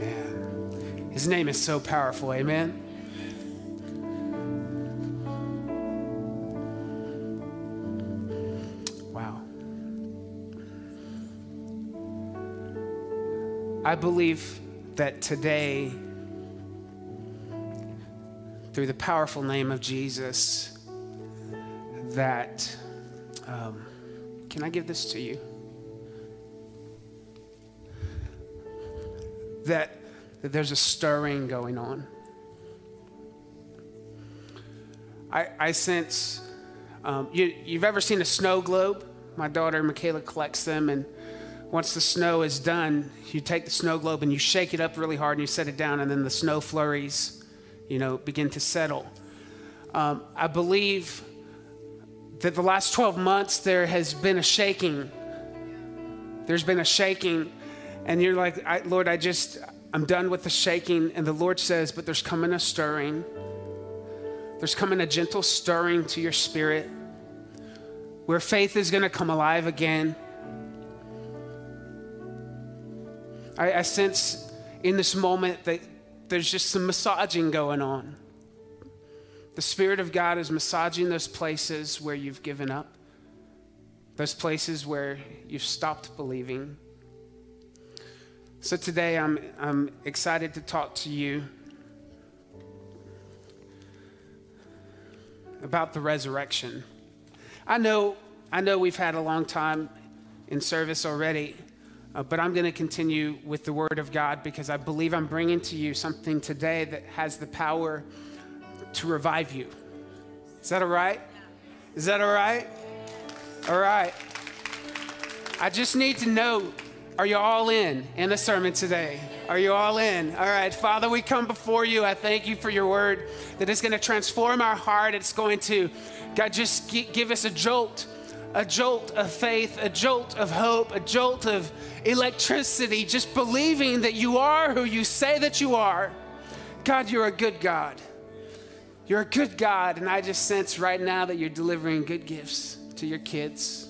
Amen. His name is so powerful. Amen. Wow. I believe that today, through the powerful name of Jesus, that, um, can I give this to you? That, that there's a stirring going on. I, I sense, um, you, you've ever seen a snow globe? My daughter Michaela collects them, and once the snow is done, you take the snow globe and you shake it up really hard and you set it down, and then the snow flurries, you know, begin to settle. Um, I believe that the last 12 months there has been a shaking. There's been a shaking, and you're like, I, Lord, I just, I'm done with the shaking. And the Lord says, but there's coming a stirring. There's coming a gentle stirring to your spirit where faith is going to come alive again. I, I sense in this moment that there's just some massaging going on. The Spirit of God is massaging those places where you've given up, those places where you've stopped believing. So today I'm, I'm excited to talk to you about the resurrection. I know, I know we've had a long time in service already, uh, but I'm going to continue with the Word of God because I believe I'm bringing to you something today that has the power to revive you. Is that all right? Is that all right? All right. I just need to know are you all in in the sermon today? Are you all in? All right, Father, we come before you. I thank you for your word that is going to transform our heart. It's going to, God, just give us a jolt, a jolt of faith, a jolt of hope, a jolt of electricity, just believing that you are who you say that you are. God, you're a good God. You're a good God, and I just sense right now that you're delivering good gifts to your kids.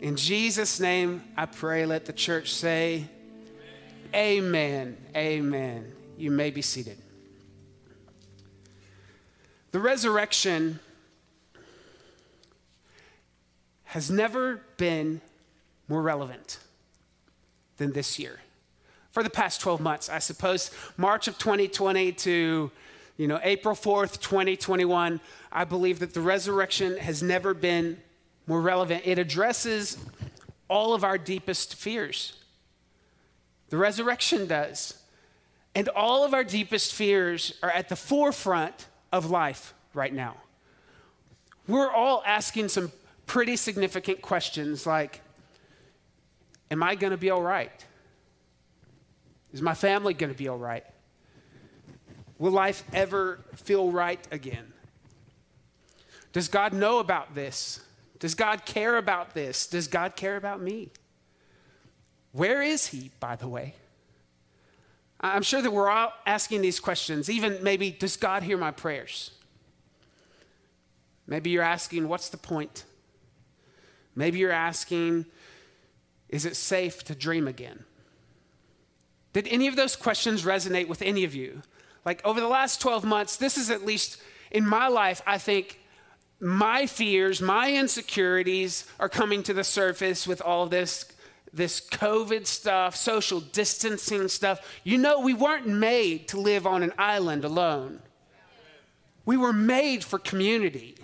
In Jesus' name, I pray, let the church say, Amen. Amen. You may be seated. The resurrection has never been more relevant than this year. For the past 12 months, I suppose March of 2020 to you know April 4th, 2021, I believe that the resurrection has never been more relevant. It addresses all of our deepest fears. The resurrection does. And all of our deepest fears are at the forefront of life right now. We're all asking some pretty significant questions like Am I going to be all right? Is my family going to be all right? Will life ever feel right again? Does God know about this? Does God care about this? Does God care about me? Where is He, by the way? I'm sure that we're all asking these questions. Even maybe, does God hear my prayers? Maybe you're asking, what's the point? Maybe you're asking, is it safe to dream again? Did any of those questions resonate with any of you? Like over the last 12 months, this is at least in my life, I think my fears, my insecurities are coming to the surface with all this this COVID stuff, social distancing stuff. You know, we weren't made to live on an island alone. We were made for community.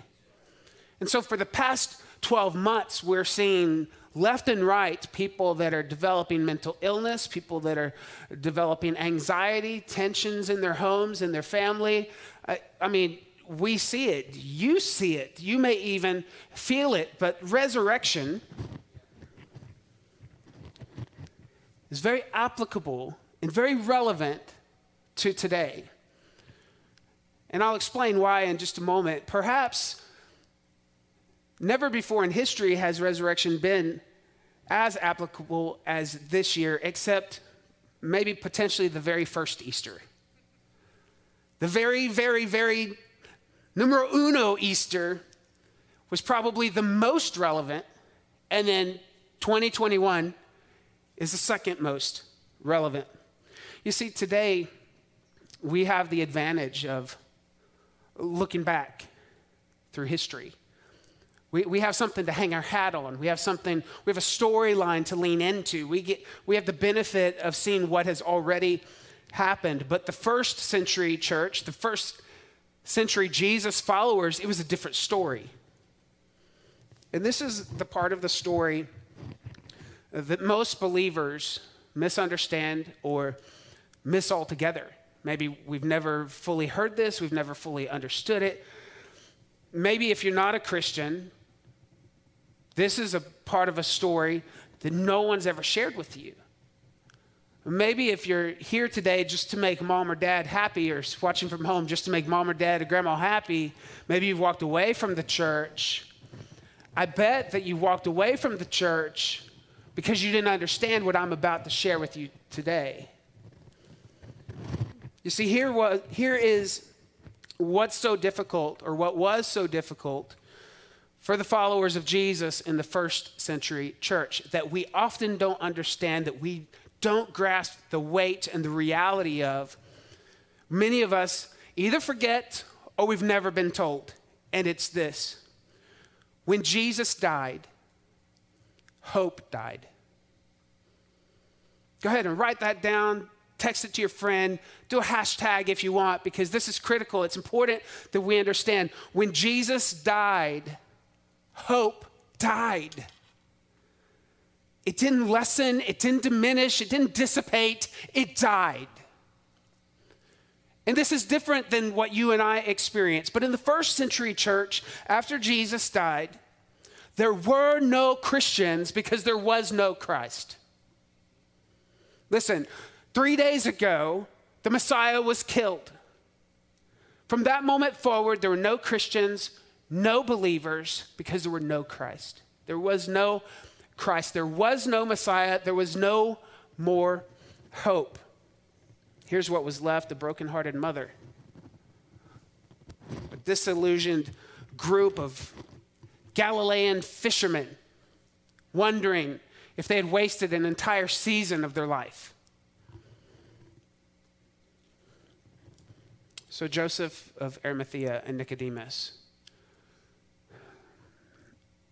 And so for the past 12 months, we're seeing left and right people that are developing mental illness, people that are developing anxiety, tensions in their homes, in their family. I, I mean, we see it. You see it. You may even feel it. But resurrection is very applicable and very relevant to today. And I'll explain why in just a moment. Perhaps never before in history has resurrection been as applicable as this year, except maybe potentially the very first Easter. The very, very, very Numero uno Easter was probably the most relevant, and then 2021 is the second most relevant. You see, today we have the advantage of looking back through history. We, we have something to hang our hat on. We have something, we have a storyline to lean into. We, get, we have the benefit of seeing what has already happened. But the first century church, the first century Jesus followers, it was a different story. And this is the part of the story that most believers misunderstand or miss altogether. Maybe we've never fully heard this, we've never fully understood it. Maybe if you're not a Christian, this is a part of a story that no one's ever shared with you. Maybe if you're here today just to make mom or dad happy or watching from home just to make mom or dad or grandma happy, maybe you've walked away from the church. I bet that you walked away from the church because you didn't understand what I'm about to share with you today. You see, here, was, here is what's so difficult, or what was so difficult for the followers of Jesus in the first century church that we often don't understand, that we don't grasp the weight and the reality of. Many of us either forget or we've never been told, and it's this when Jesus died, hope died. Go ahead and write that down, text it to your friend, do a hashtag if you want, because this is critical. It's important that we understand. When Jesus died, hope died. It didn't lessen, it didn't diminish, it didn't dissipate, it died. And this is different than what you and I experience. But in the first century church, after Jesus died, there were no Christians because there was no Christ. Listen, three days ago, the Messiah was killed. From that moment forward, there were no Christians, no believers, because there were no Christ. There was no Christ. There was no Messiah. There was no more hope. Here's what was left a brokenhearted mother, a disillusioned group of Galilean fishermen wondering if they had wasted an entire season of their life. So Joseph of Arimathea and Nicodemus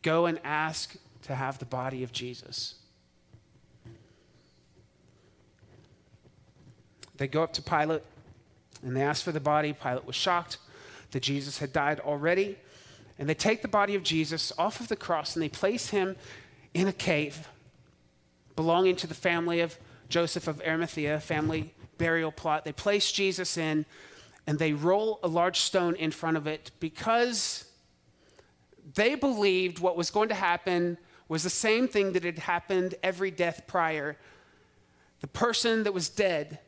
go and ask to have the body of Jesus. They go up to Pilate and they ask for the body. Pilate was shocked that Jesus had died already. And they take the body of Jesus off of the cross and they place him in a cave belonging to the family of Joseph of Arimathea, family burial plot. They place Jesus in and they roll a large stone in front of it because they believed what was going to happen was the same thing that had happened every death prior. The person that was dead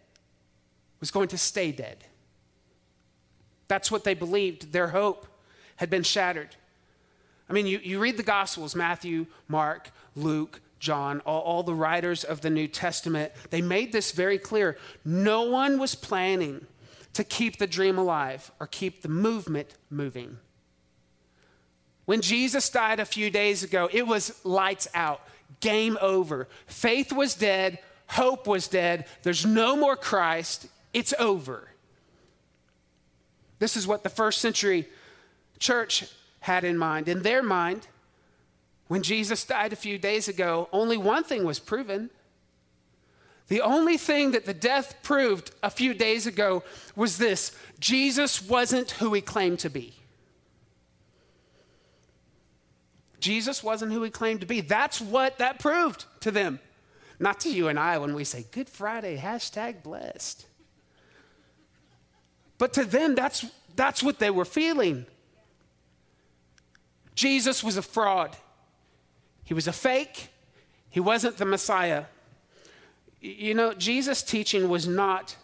was going to stay dead. That's what they believed. Their hope had been shattered. I mean, you, you read the Gospels Matthew, Mark, Luke, John, all, all the writers of the New Testament, they made this very clear. No one was planning to keep the dream alive or keep the movement moving. When Jesus died a few days ago, it was lights out, game over. Faith was dead, hope was dead, there's no more Christ, it's over. This is what the first century church had in mind. In their mind, when Jesus died a few days ago, only one thing was proven. The only thing that the death proved a few days ago was this Jesus wasn't who he claimed to be. Jesus wasn't who he claimed to be. That's what that proved to them. Not to you and I when we say Good Friday, hashtag blessed. But to them, that's, that's what they were feeling. Jesus was a fraud. He was a fake. He wasn't the Messiah. You know, Jesus' teaching was not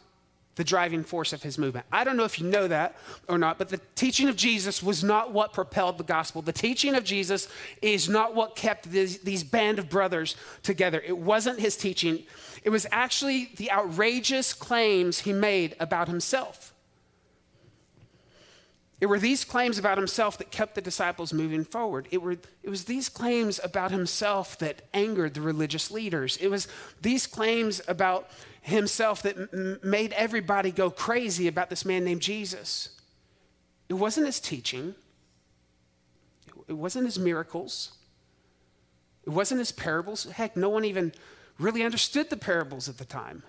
the driving force of his movement. I don't know if you know that or not, but the teaching of Jesus was not what propelled the gospel. The teaching of Jesus is not what kept these, band of brothers together. It wasn't his teaching, it was actually the outrageous claims he made about himself. It were these claims about himself that kept the disciples moving forward. It, were, it was these claims about himself that angered the religious leaders. It was these claims about himself that m- made everybody go crazy about this man named Jesus. It wasn't his teaching, it wasn't his miracles, it wasn't his parables. Heck, no one even really understood the parables at the time.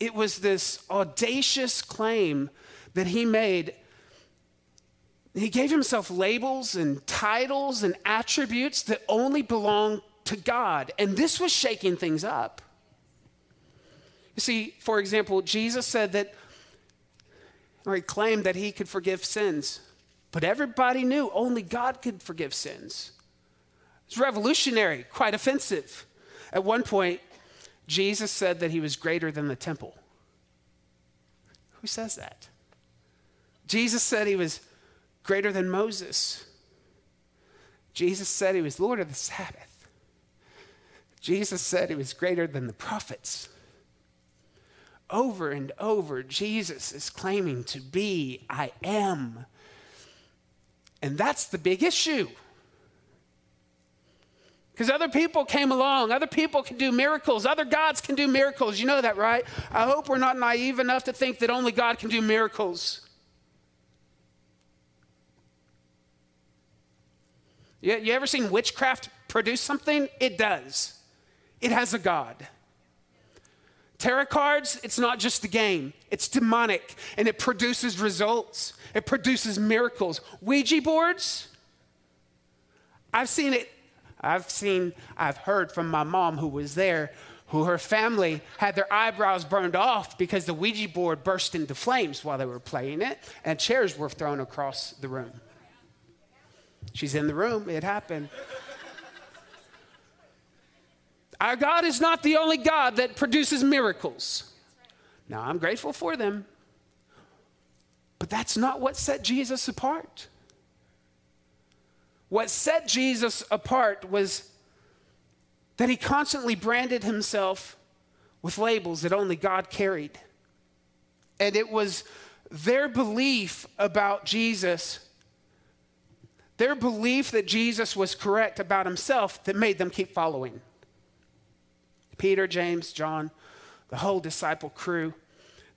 It was this audacious claim that he made. He gave himself labels and titles and attributes that only belong to God. And this was shaking things up. You see, for example, Jesus said that, or he claimed that he could forgive sins, but everybody knew only God could forgive sins. It's revolutionary, quite offensive. At one point, Jesus said that he was greater than the temple. Who says that? Jesus said he was greater than Moses. Jesus said he was Lord of the Sabbath. Jesus said he was greater than the prophets. Over and over, Jesus is claiming to be, I am. And that's the big issue. Because other people came along, other people can do miracles, other gods can do miracles. You know that, right? I hope we're not naive enough to think that only God can do miracles. You, you ever seen witchcraft produce something? It does. It has a God. Tarot cards, it's not just a game, it's demonic and it produces results, it produces miracles. Ouija boards, I've seen it, I've seen, I've heard from my mom who was there, who her family had their eyebrows burned off because the Ouija board burst into flames while they were playing it and chairs were thrown across the room. She's in the room. It happened. Our God is not the only God that produces miracles. Now, I'm grateful for them, but that's not what set Jesus apart. What set Jesus apart was that he constantly branded himself with labels that only God carried. And it was their belief about Jesus their belief that Jesus was correct about himself that made them keep following. Peter, James, John, the whole disciple crew,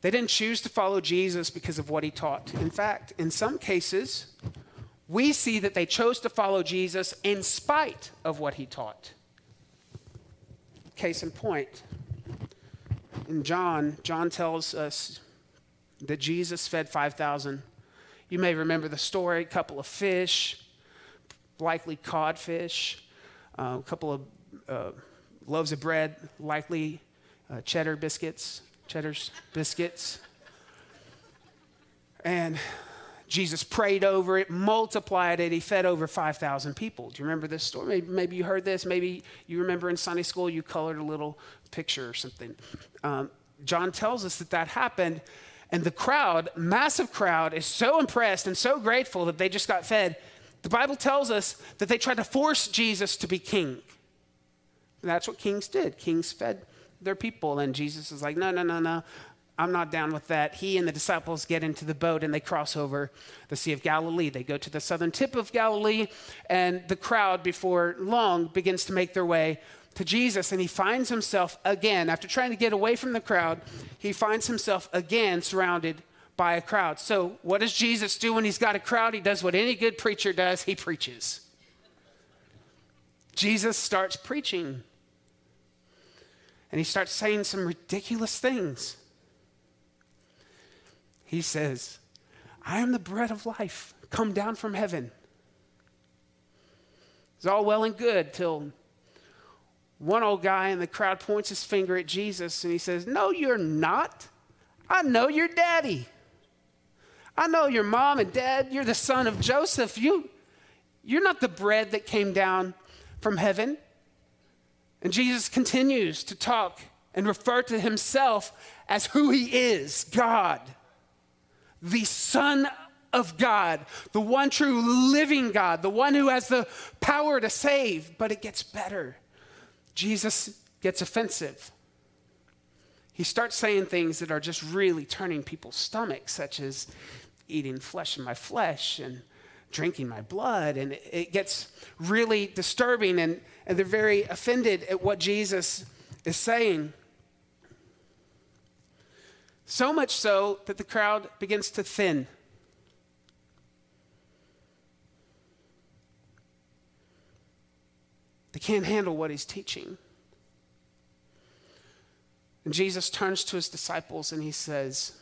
they didn't choose to follow Jesus because of what he taught. In fact, in some cases, we see that they chose to follow Jesus in spite of what he taught. Case in point, in John, John tells us that Jesus fed 5,000. You may remember the story a couple of fish, likely codfish, uh, a couple of uh, loaves of bread, likely uh, cheddar biscuits, cheddar's biscuits. And Jesus prayed over it, multiplied it. He fed over 5,000 people. Do you remember this story? Maybe, maybe, you heard this. Maybe you remember in Sunday school you colored a little picture or something. Um, John tells us that that happened. And the crowd, massive crowd, is so impressed and so grateful that they just got fed the Bible tells us that they tried to force Jesus to be king. That's what kings did. Kings fed their people, and Jesus is like, no, no, no, no. I'm not down with that. He and the disciples get into the boat and they cross over the Sea of Galilee. They go to the southern tip of Galilee, and the crowd, before long, begins to make their way to Jesus. And he finds himself again, after trying to get away from the crowd, he finds himself again surrounded by a crowd. So, what does Jesus do when he's got a crowd? He does what any good preacher does he preaches. Jesus starts preaching. And he starts saying some ridiculous things. He says, I am the bread of life, come down from heaven. It's all well and good till one old guy in the crowd points his finger at Jesus and he says, No, you're not. I know your daddy. I know your mom and dad, you're the son of Joseph. You, you're not the bread that came down from heaven. And Jesus continues to talk and refer to himself as who he is God, the Son of God, the one true living God, the one who has the power to save. But it gets better. Jesus gets offensive. He starts saying things that are just really turning people's stomachs, such as, eating flesh of my flesh and drinking my blood. And it gets really disturbing, and, and they're very offended at what Jesus is saying. So much so that the crowd begins to thin. They can't handle what he's teaching. And Jesus turns to his disciples and he says,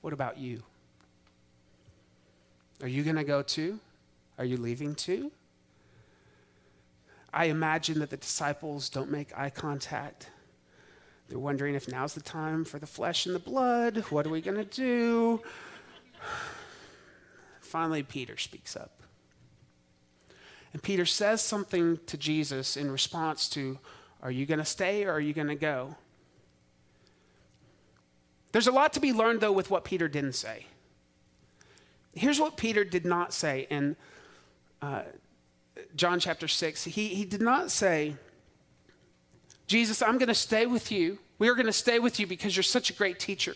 What about you? Are you going to go too? Are you leaving too? I imagine that the disciples don't make eye contact. They're wondering if now's the time for the flesh and the blood. What are we going to do? Finally, Peter speaks up. And Peter says something to Jesus in response to, Are you going to stay or are you going to go? There's a lot to be learned, though, with what Peter didn't say. Here's what Peter did not say in uh, John chapter 6. He, he did not say, Jesus, I'm going to stay with you. We are going to stay with you because you're such a great teacher.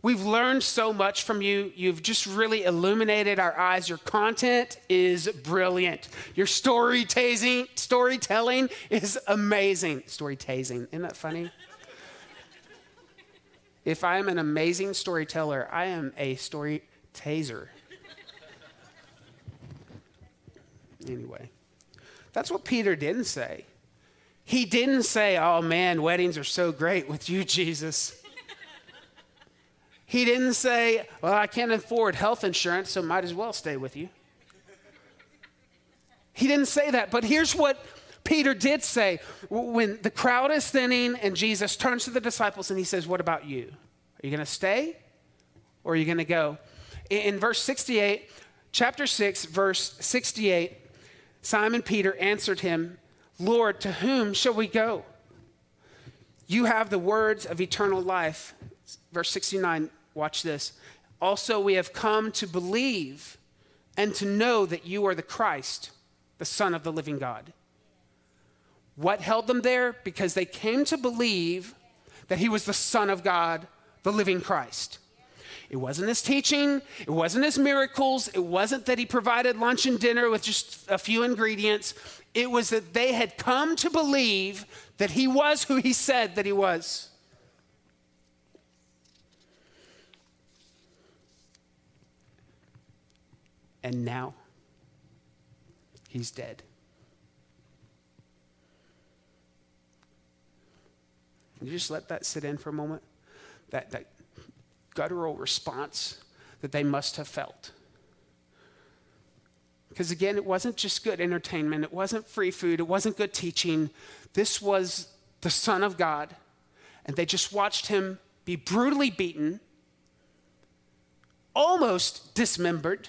We've learned so much from you. You've just really illuminated our eyes. Your content is brilliant. Your storytelling, storytelling is amazing. Storytelling, isn't that funny? if I am an amazing storyteller, I am a story taser. anyway, that's what Peter didn't say. He didn't say, Oh man, weddings are so great with you, Jesus. He didn't say, Well, I can't afford health insurance, so might as well stay with you. He didn't say that, but here's what Peter did say. When the crowd is thinning and Jesus turns to the disciples and he says, What about you? Are you going to stay or are you going to go? In verse 68, chapter 6, verse 68, Simon Peter answered him, Lord, to whom shall we go? You have the words of eternal life. Verse 69 Watch this. Also, we have come to believe and to know that you are the Christ, the Son of the living God. What held them there? Because they came to believe that he was the Son of God, the living Christ. It wasn't his teaching, it wasn't his miracles, it wasn't that he provided lunch and dinner with just a few ingredients. It was that they had come to believe that he was who he said that he was. and now he's dead. Can you just let that sit in for a moment? That, that guttural response that they must have felt. Because again, it wasn't just good entertainment, it wasn't free food, it wasn't good teaching. This was the Son of God, and they just watched him be brutally beaten, almost dismembered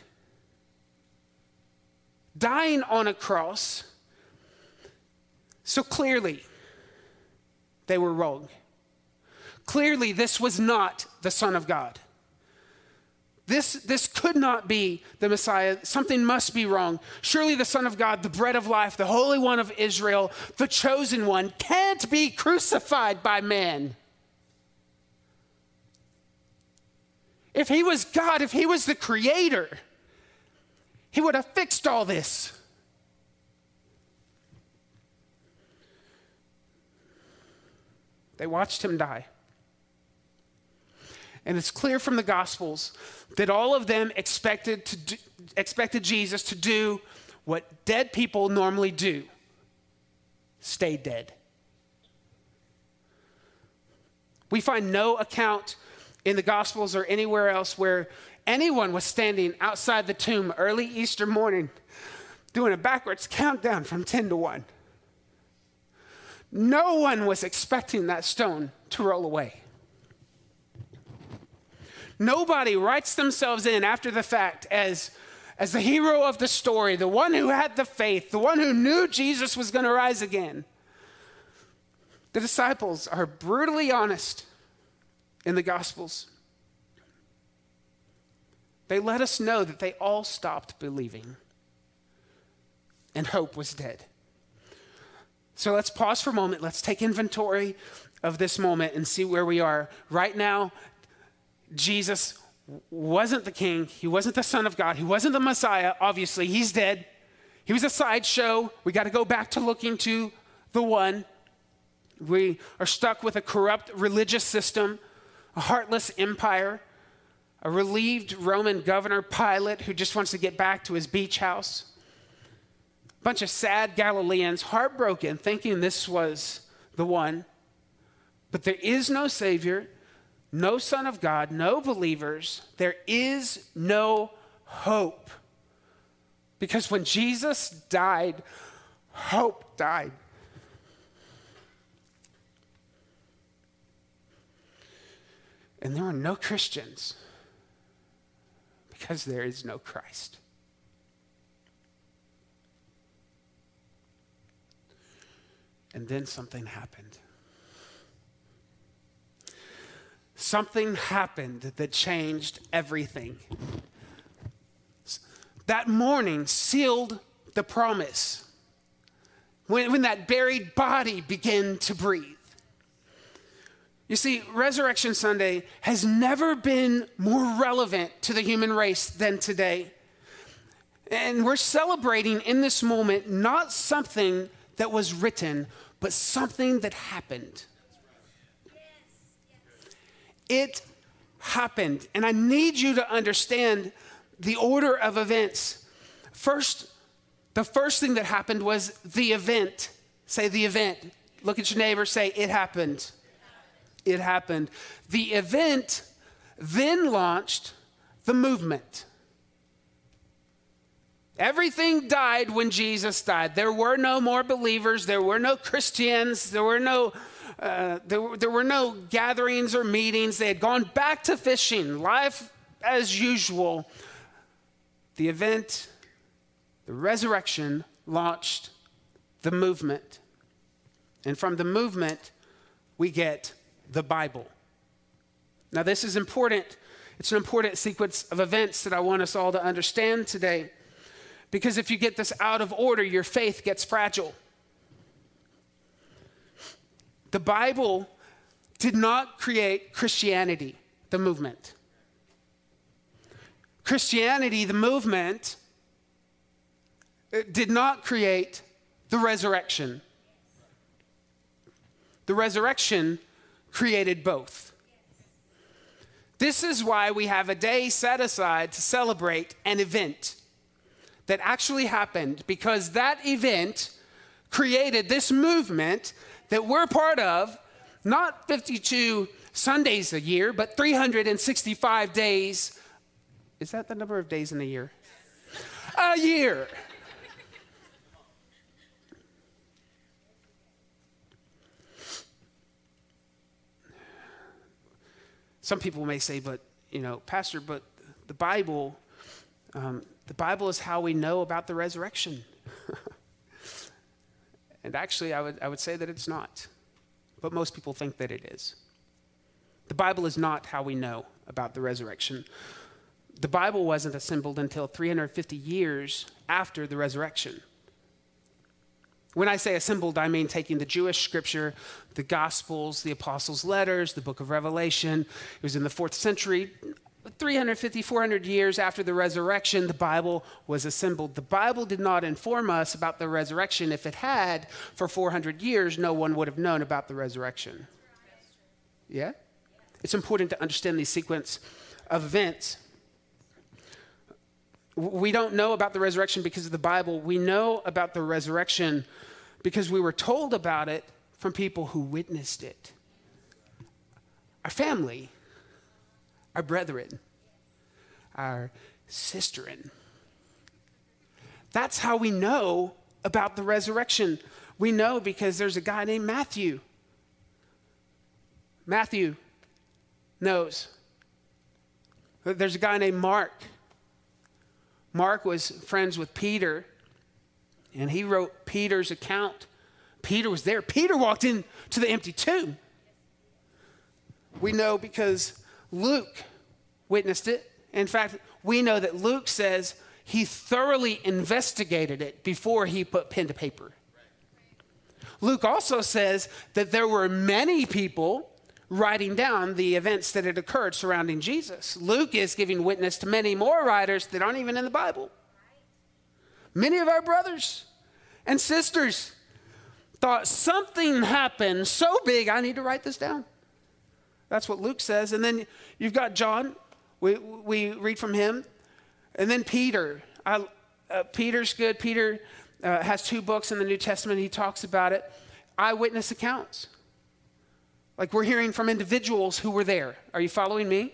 dying on a cross. So clearly, they were wrong. Clearly, this was not the Son of God. This, this could not be the Messiah. Something must be wrong. Surely the Son of God, the bread of life, the Holy One of Israel, the chosen one, can't be crucified by man. If he was God, if he was the creator, he would have fixed all this. They watched him die. And it's clear from the Gospels that all of them expected, to do, expected Jesus to do what dead people normally do stay dead. We find no account in the Gospels or anywhere else where anyone was standing outside the tomb early Easter morning doing a backwards countdown from 10 to 1. No one was expecting that stone to roll away. Nobody writes themselves in after the fact as, as the hero of the story, the one who had the faith, the one who knew Jesus was going to rise again. The disciples are brutally honest in the Gospels. They let us know that they all stopped believing and hope was dead. So let's pause for a moment. Let's take inventory of this moment and see where we are. Right now, Jesus wasn't the king, he wasn't the son of God, he wasn't the Messiah. Obviously, he's dead. He was a sideshow. We got to go back to looking to the one. We are stuck with a corrupt religious system, a heartless empire, a relieved Roman governor, Pilate, who just wants to get back to his beach house. A bunch of sad Galileans, heartbroken, thinking this was the one. But there is no Savior, no Son of God, no believers. There is no hope. Because when Jesus died, hope died. And there are no Christians because there is no Christ. And then something happened. Something happened that changed everything. That morning sealed the promise. When, when that buried body began to breathe. You see, Resurrection Sunday has never been more relevant to the human race than today. And we're celebrating in this moment not something that was written, but something that happened. It happened. And I need you to understand the order of events. First, the first thing that happened was the event. Say the event. Look at your neighbor, say, it happened it happened. The event then launched the movement. Everything died when Jesus died. There were no more believers. There were no Christians. There were no, uh, there, there were no gatherings or meetings. They had gone back to fishing, life as usual. The event, the resurrection, launched the movement. And from the movement, we get the Bible. Now, this is important. It's an important sequence of events that I want us all to understand today. Because if you get this out of order, your faith gets fragile. The Bible did not create Christianity, the movement. Christianity, the movement, did not create the resurrection. The resurrection created both. This is why we have a day set aside to celebrate an event that actually happened because that event created this movement that we're part of, not 52 Sundays a year, but 365 days. Is that the number of days in a year? A year. Some people may say, but, you know, Pastor, but the Bible, um, the Bible is how we know about the resurrection. and actually, I would, I would say that it's not. But most people think that it is. The Bible is not how we know about the resurrection. The Bible wasn't assembled until 350 years after the resurrection. When I say assembled, I mean taking the Jewish scripture, the Gospels, the Apostles' letters, the book of Revelation. It was in the fourth century, 350, 400 years after the resurrection, the Bible was assembled. The Bible did not inform us about the resurrection. If it had, for 400 years, no one would have known about the resurrection. Yeah? It's important to understand the sequence of events. We don't know about the resurrection because of the Bible. We know about the resurrection because we were told about it from people who witnessed it. Our family, our brethren, our sisterin. That's how we know about the resurrection. We know because there's a guy named Matthew. Matthew knows. There's a guy named Mark Mark was friends with Peter, and he wrote Peter's account. Peter was there. Peter walked into the empty tomb. We know because Luke witnessed it. In fact, we know that Luke says he thoroughly investigated it before he put pen to paper. Luke also says that there were many people writing down the events that had occurred surrounding Jesus. Luke is giving witness to many more writers that aren't even in the Bible. Many of our brothers and sisters thought something happened so big, I need to write this down. That's what Luke says. And then you've got John, we, we read from him. And then Peter. I, uh, Peter's good. Peter uh, has two books in the New Testament. He talks about it. Eyewitness accounts. Like we're hearing from individuals who were there. Are you following me?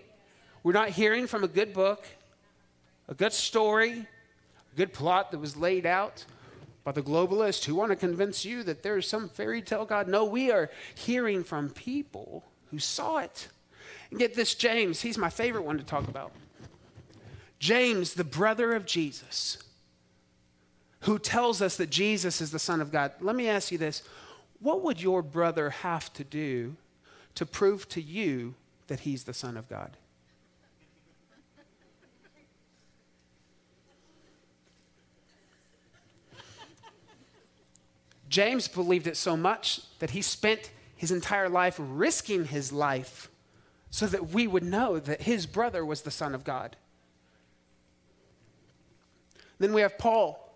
We're not hearing from a good book, a good story, a good plot that was laid out by the globalists who want to convince you that there's some fairy tale God. No, we are hearing from people who saw it. And get this, James, he's my favorite one to talk about. James, the brother of Jesus, who tells us that Jesus is the Son of God. Let me ask you this what would your brother have to do to prove to you that he's the Son of God? James believed it so much that he spent his entire life risking his life so that we would know that his brother was the Son of God. Then we have Paul,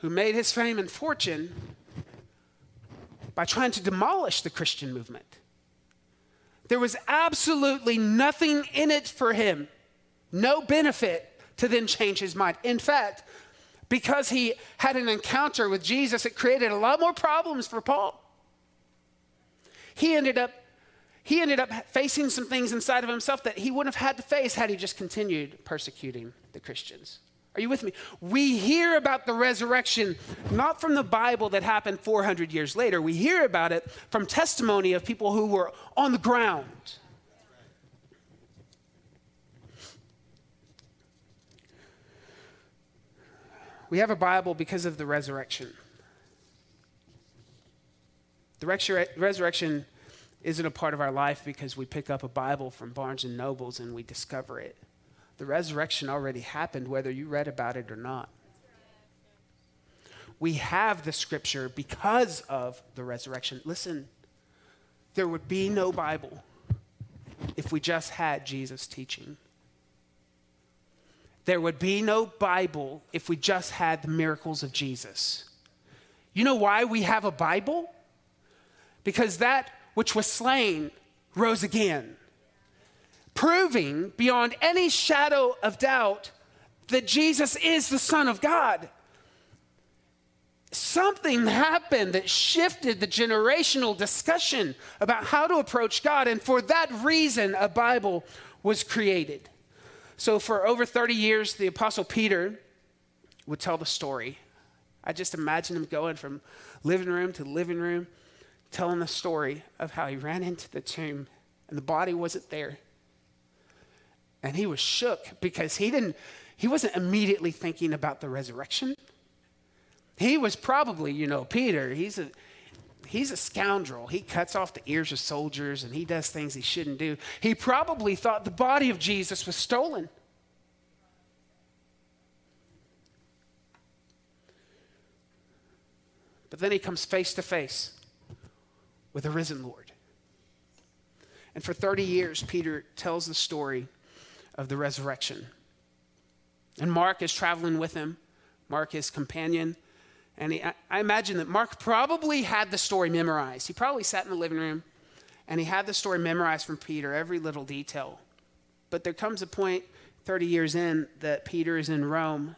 who made his fame and fortune by trying to demolish the Christian movement. There was absolutely nothing in it for him, no benefit to then change his mind. In fact, because he had an encounter with Jesus, it created a lot more problems for Paul. He ended up he ended up facing some things inside of himself that he wouldn't have had to face had he just continued persecuting the Christians. Are you with me? We hear about the resurrection not from the Bible that happened 400 years later. We hear about it from testimony of people who were on the ground. We have a Bible because of the resurrection. The resurrection isn't a part of our life because we pick up a Bible from Barnes and Nobles and we discover it. The resurrection already happened, whether you read about it or not. We have the scripture because of the resurrection. Listen, there would be no Bible if we just had Jesus' teaching. There would be no Bible if we just had the miracles of Jesus. You know why we have a Bible? Because that which was slain rose again proving beyond any shadow of doubt that Jesus is the Son of God. Something happened that shifted the generational discussion about how to approach God, and for that reason, a Bible was created. So, for over 30 years, the Apostle Peter would tell the story. I just imagine him going from living room to living room, telling the story of how he ran into the tomb and the body wasn't there. And he was shook because he didn't he wasn't immediately thinking about the resurrection. He was probably, you know, Peter, he's a he's a scoundrel. He cuts off the ears of soldiers and he does things he shouldn't do. He probably thought the body of Jesus was stolen. But then he comes face to face with a risen Lord. And for 30 years, Peter tells the story of the resurrection. And Mark is traveling with him, Mark, is his companion. And he, I imagine that Mark probably had the story memorized. He probably sat in the living room and he had the story memorized from Peter, every little detail. But there comes a point 30 years in that Peter is in Rome,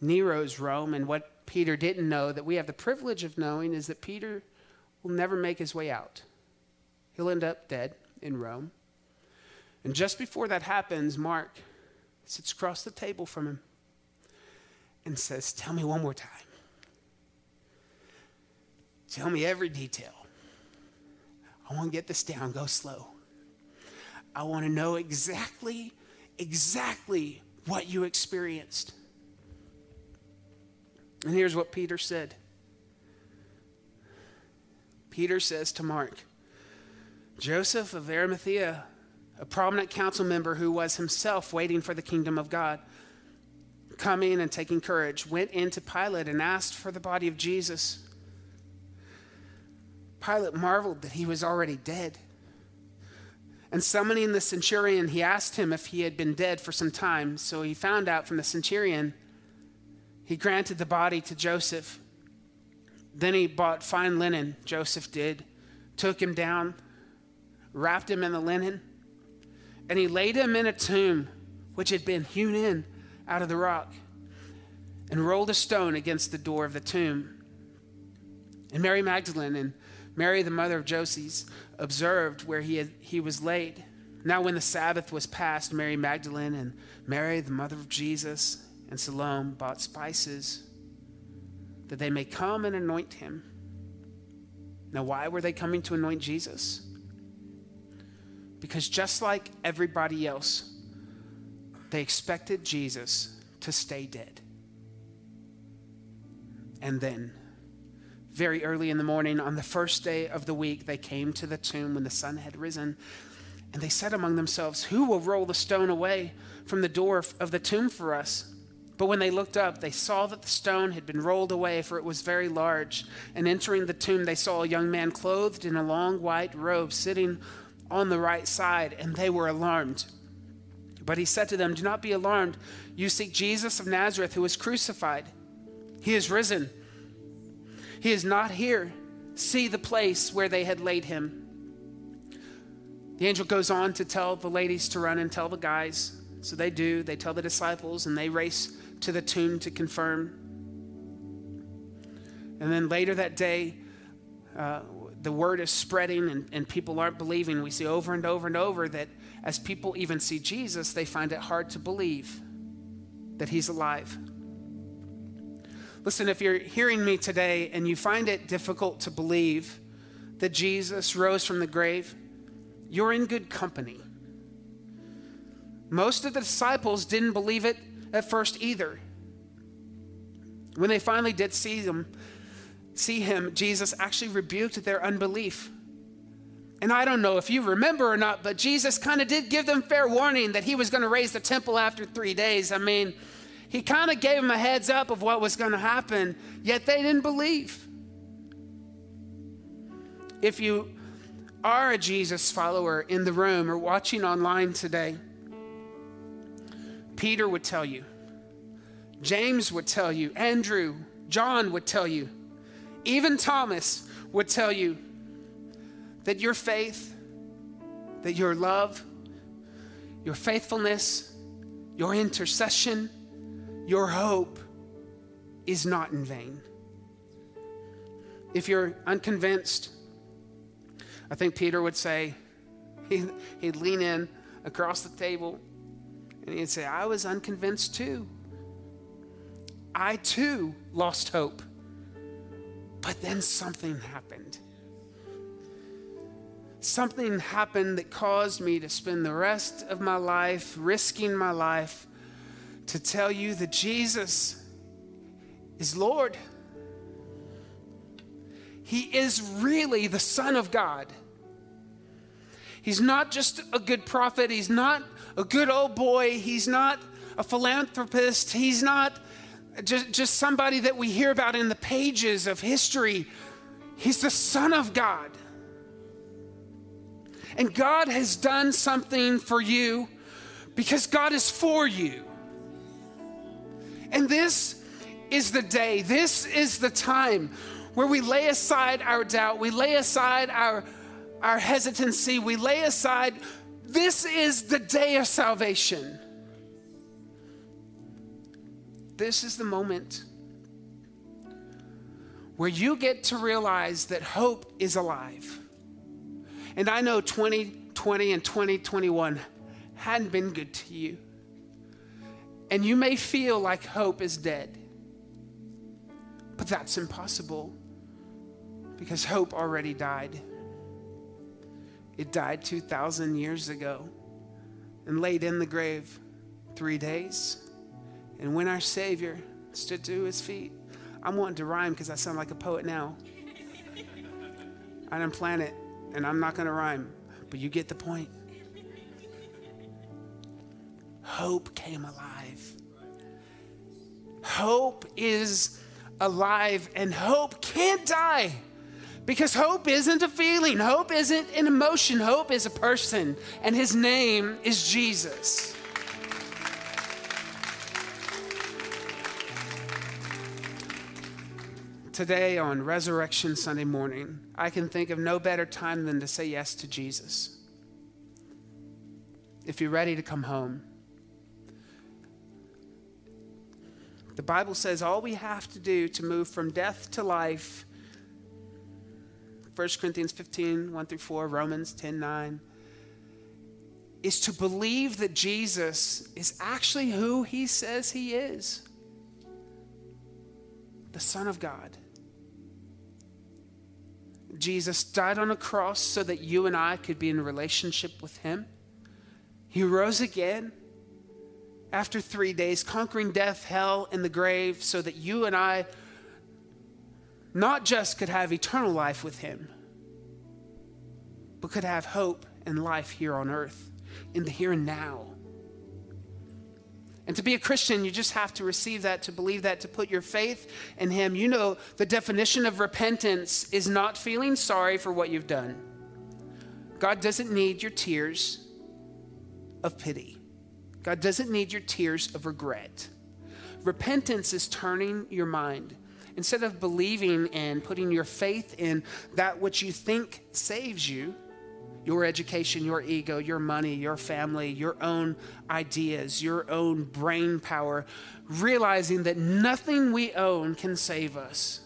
Nero's Rome, and what Peter didn't know that we have the privilege of knowing is that Peter will never make his way out. He'll end up dead in Rome. And just before that happens, Mark sits across the table from him and says, Tell me one more time. Tell me every detail. I want to get this down. Go slow. I want to know exactly, exactly what you experienced. And here's what Peter said Peter says to Mark, Joseph of Arimathea a prominent council member who was himself waiting for the kingdom of God, coming and taking courage, went into Pilate and asked for the body of Jesus. Pilate marveled that he was already dead. And summoning the centurion, he asked him if he had been dead for some time. So he found out from the centurion. He granted the body to Joseph. Then he bought fine linen, Joseph did, took him down, wrapped him in the linen, and he laid him in a tomb which had been hewn in out of the rock, and rolled a stone against the door of the tomb. And Mary Magdalene and Mary, the mother of Joses, observed where he, had, he was laid. Now, when the Sabbath was past, Mary Magdalene and Mary, the mother of Jesus, and Salome bought spices that they may come and anoint him. Now, why were they coming to anoint Jesus? Because just like everybody else, they expected Jesus to stay dead. And then very early in the morning, on the first day of the week, they came to the tomb when the sun had risen. And they said among themselves, Who will roll the stone away from the door of the tomb for us? But when they looked up, they saw that the stone had been rolled away, for it was very large. And entering the tomb, they saw a young man clothed in a long white robe sitting on the right side, and they were alarmed. But he said to them, Do not be alarmed. You seek Jesus of Nazareth, who was crucified. He is risen he is not here. See the place where they had laid him. The angel goes on to tell the ladies to run and tell the guys. So they do. They tell the disciples and they race to the tomb to confirm. And then later that day, uh, the word is spreading and, and people aren't believing. We see over and over and over that as people even see Jesus, they find it hard to believe that he's alive. Listen, if you're hearing me today and you find it difficult to believe that Jesus rose from the grave, you're in good company. Most of the disciples didn't believe it at first either. When they finally did see him, see him, Jesus actually rebuked their unbelief. And I don't know if you remember or not, but Jesus kind of did give them fair warning that he was going to raise the temple after three days. I mean, he kind of gave them a heads up of what was going to happen, yet they didn't believe. If you are a Jesus follower in the room or watching online today, Peter would tell you, James would tell you, Andrew, John would tell you, even Thomas would tell you that your faith, that your love, your faithfulness, your intercession, your hope is not in vain. If you're unconvinced, I think Peter would say, he'd, lean in across the table and he'd say, I was unconvinced too. I too lost hope. But then something happened. Something happened that caused me to spend the rest of my life risking my life to tell you that Jesus is Lord. He is really the Son of God. He's not just a good prophet, he's not a good old boy, he's not a philanthropist, he's not just, just somebody that we hear about in the pages of history. He's the Son of God. And God has done something for you because God is for you. And this is the day, this is the time where we lay aside our doubt, we lay aside our, our hesitancy, we lay aside, this is the day of salvation. This is the moment where you get to realize that hope is alive. And I know 2020 and 2021 hadn't been good to you. And you may feel like hope is dead, but that's impossible because hope already died. It died 2,000 years ago and laid in the grave three days. And when our Savior stood to his feet, I'm wanting to rhyme because I sound like a poet now. I didn't plan it, and I'm not going to rhyme, but you get the point. Hope came alive. Hope is alive, and hope can't die Because hope isn't a feeling, hope isn't an emotion, hope is a person, and his name is Jesus. Today, on Resurrection Sunday morning, I can think of no better time than to say yes to Jesus. If you're ready to come home, the Bible says all we have to do to move from death to life 1 Corinthians 15, 1 through 4, Romans 10, 9, is to believe that Jesus is actually who he says he is the Son of God. Jesus died on a cross so that you and I could be in relationship with him. He rose again after three days, conquering death, hell, and the grave, so that you and I not just could have eternal life with Him, but could have hope and life here on earth, in the here and now. And to be a Christian, you just have to receive that, to believe that, to put your faith in Him. You know, the definition of repentance is not feeling sorry for what you've done. God doesn't need your tears of pity, God doesn't need your tears of regret. Repentance is turning your mind instead of believing and putting your faith in that which you think saves you, your education, your ego, your money, your family, your own ideas, your own brain power, realizing that nothing we own can save us.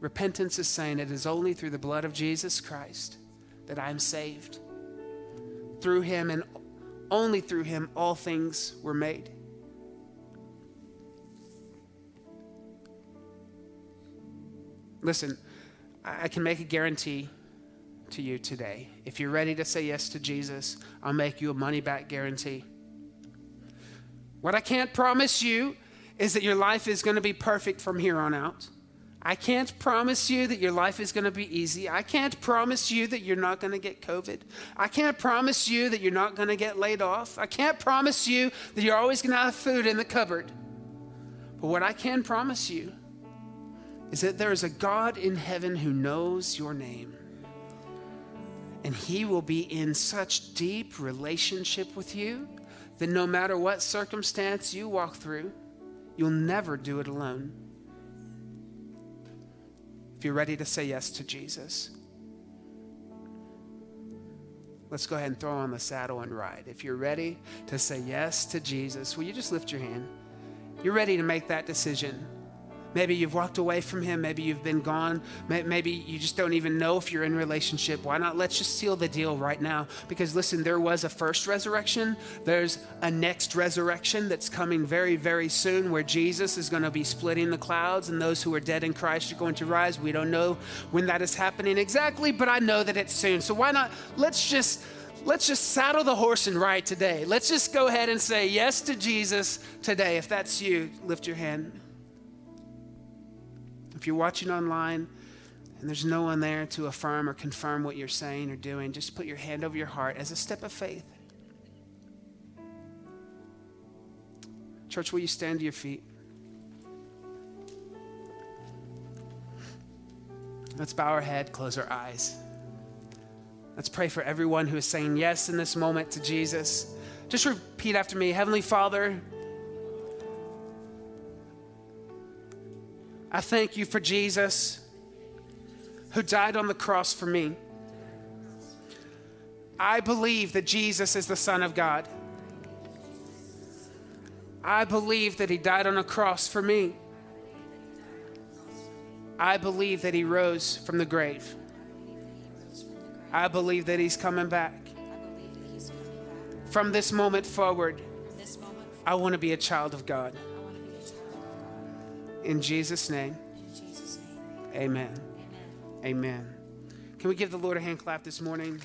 Repentance is saying it is only through the blood of Jesus Christ that I am saved. Through him and only through him, all things were made. Listen, I can make a guarantee to you today. If you're ready to say yes to Jesus, I'll make you a money back guarantee. What I can't promise you is that your life is going to be perfect from here on out. I can't promise you that your life is going to be easy. I can't promise you that you're not going to get COVID. I can't promise you that you're not going to get laid off. I can't promise you that you're always going to have food in the cupboard. But what I can promise you is that there is a God in heaven who knows your name. And he will be in such deep relationship with you that no matter what circumstance you walk through, you'll never do it alone. If you're ready to say yes to Jesus, let's go ahead and throw on the saddle and ride. If you're ready to say yes to Jesus, will you just lift your hand? You're ready to make that decision. Maybe you've walked away from him. Maybe you've been gone. Maybe you just don't even know if you're in relationship. Why not? Let's just seal the deal right now. Because listen, there was a first resurrection. There's a next resurrection that's coming very, very soon where Jesus is going to be splitting the clouds and those who are dead in Christ are going to rise. We don't know when that is happening exactly, but I know that it's soon. So why not? Let's just let's just saddle the horse and ride today. Let's just go ahead and say yes to Jesus today. If that's you, lift your hand. If you're watching online and there's no one there to affirm or confirm what you're saying or doing, just put your hand over your heart as a step of faith. Church, will you stand to your feet? Let's bow our head, close our eyes. Let's pray for everyone who is saying yes in this moment to Jesus. Just repeat after me Heavenly Father, I thank you for Jesus who died on the cross for me. I believe that Jesus is the Son of God. I believe that He died on a cross for me. I believe that He rose from the grave. I believe that He's coming back. From this moment forward, I want to be a child of God. In Jesus' name. Amen. Amen. Can we give the Lord a hand clap this morning?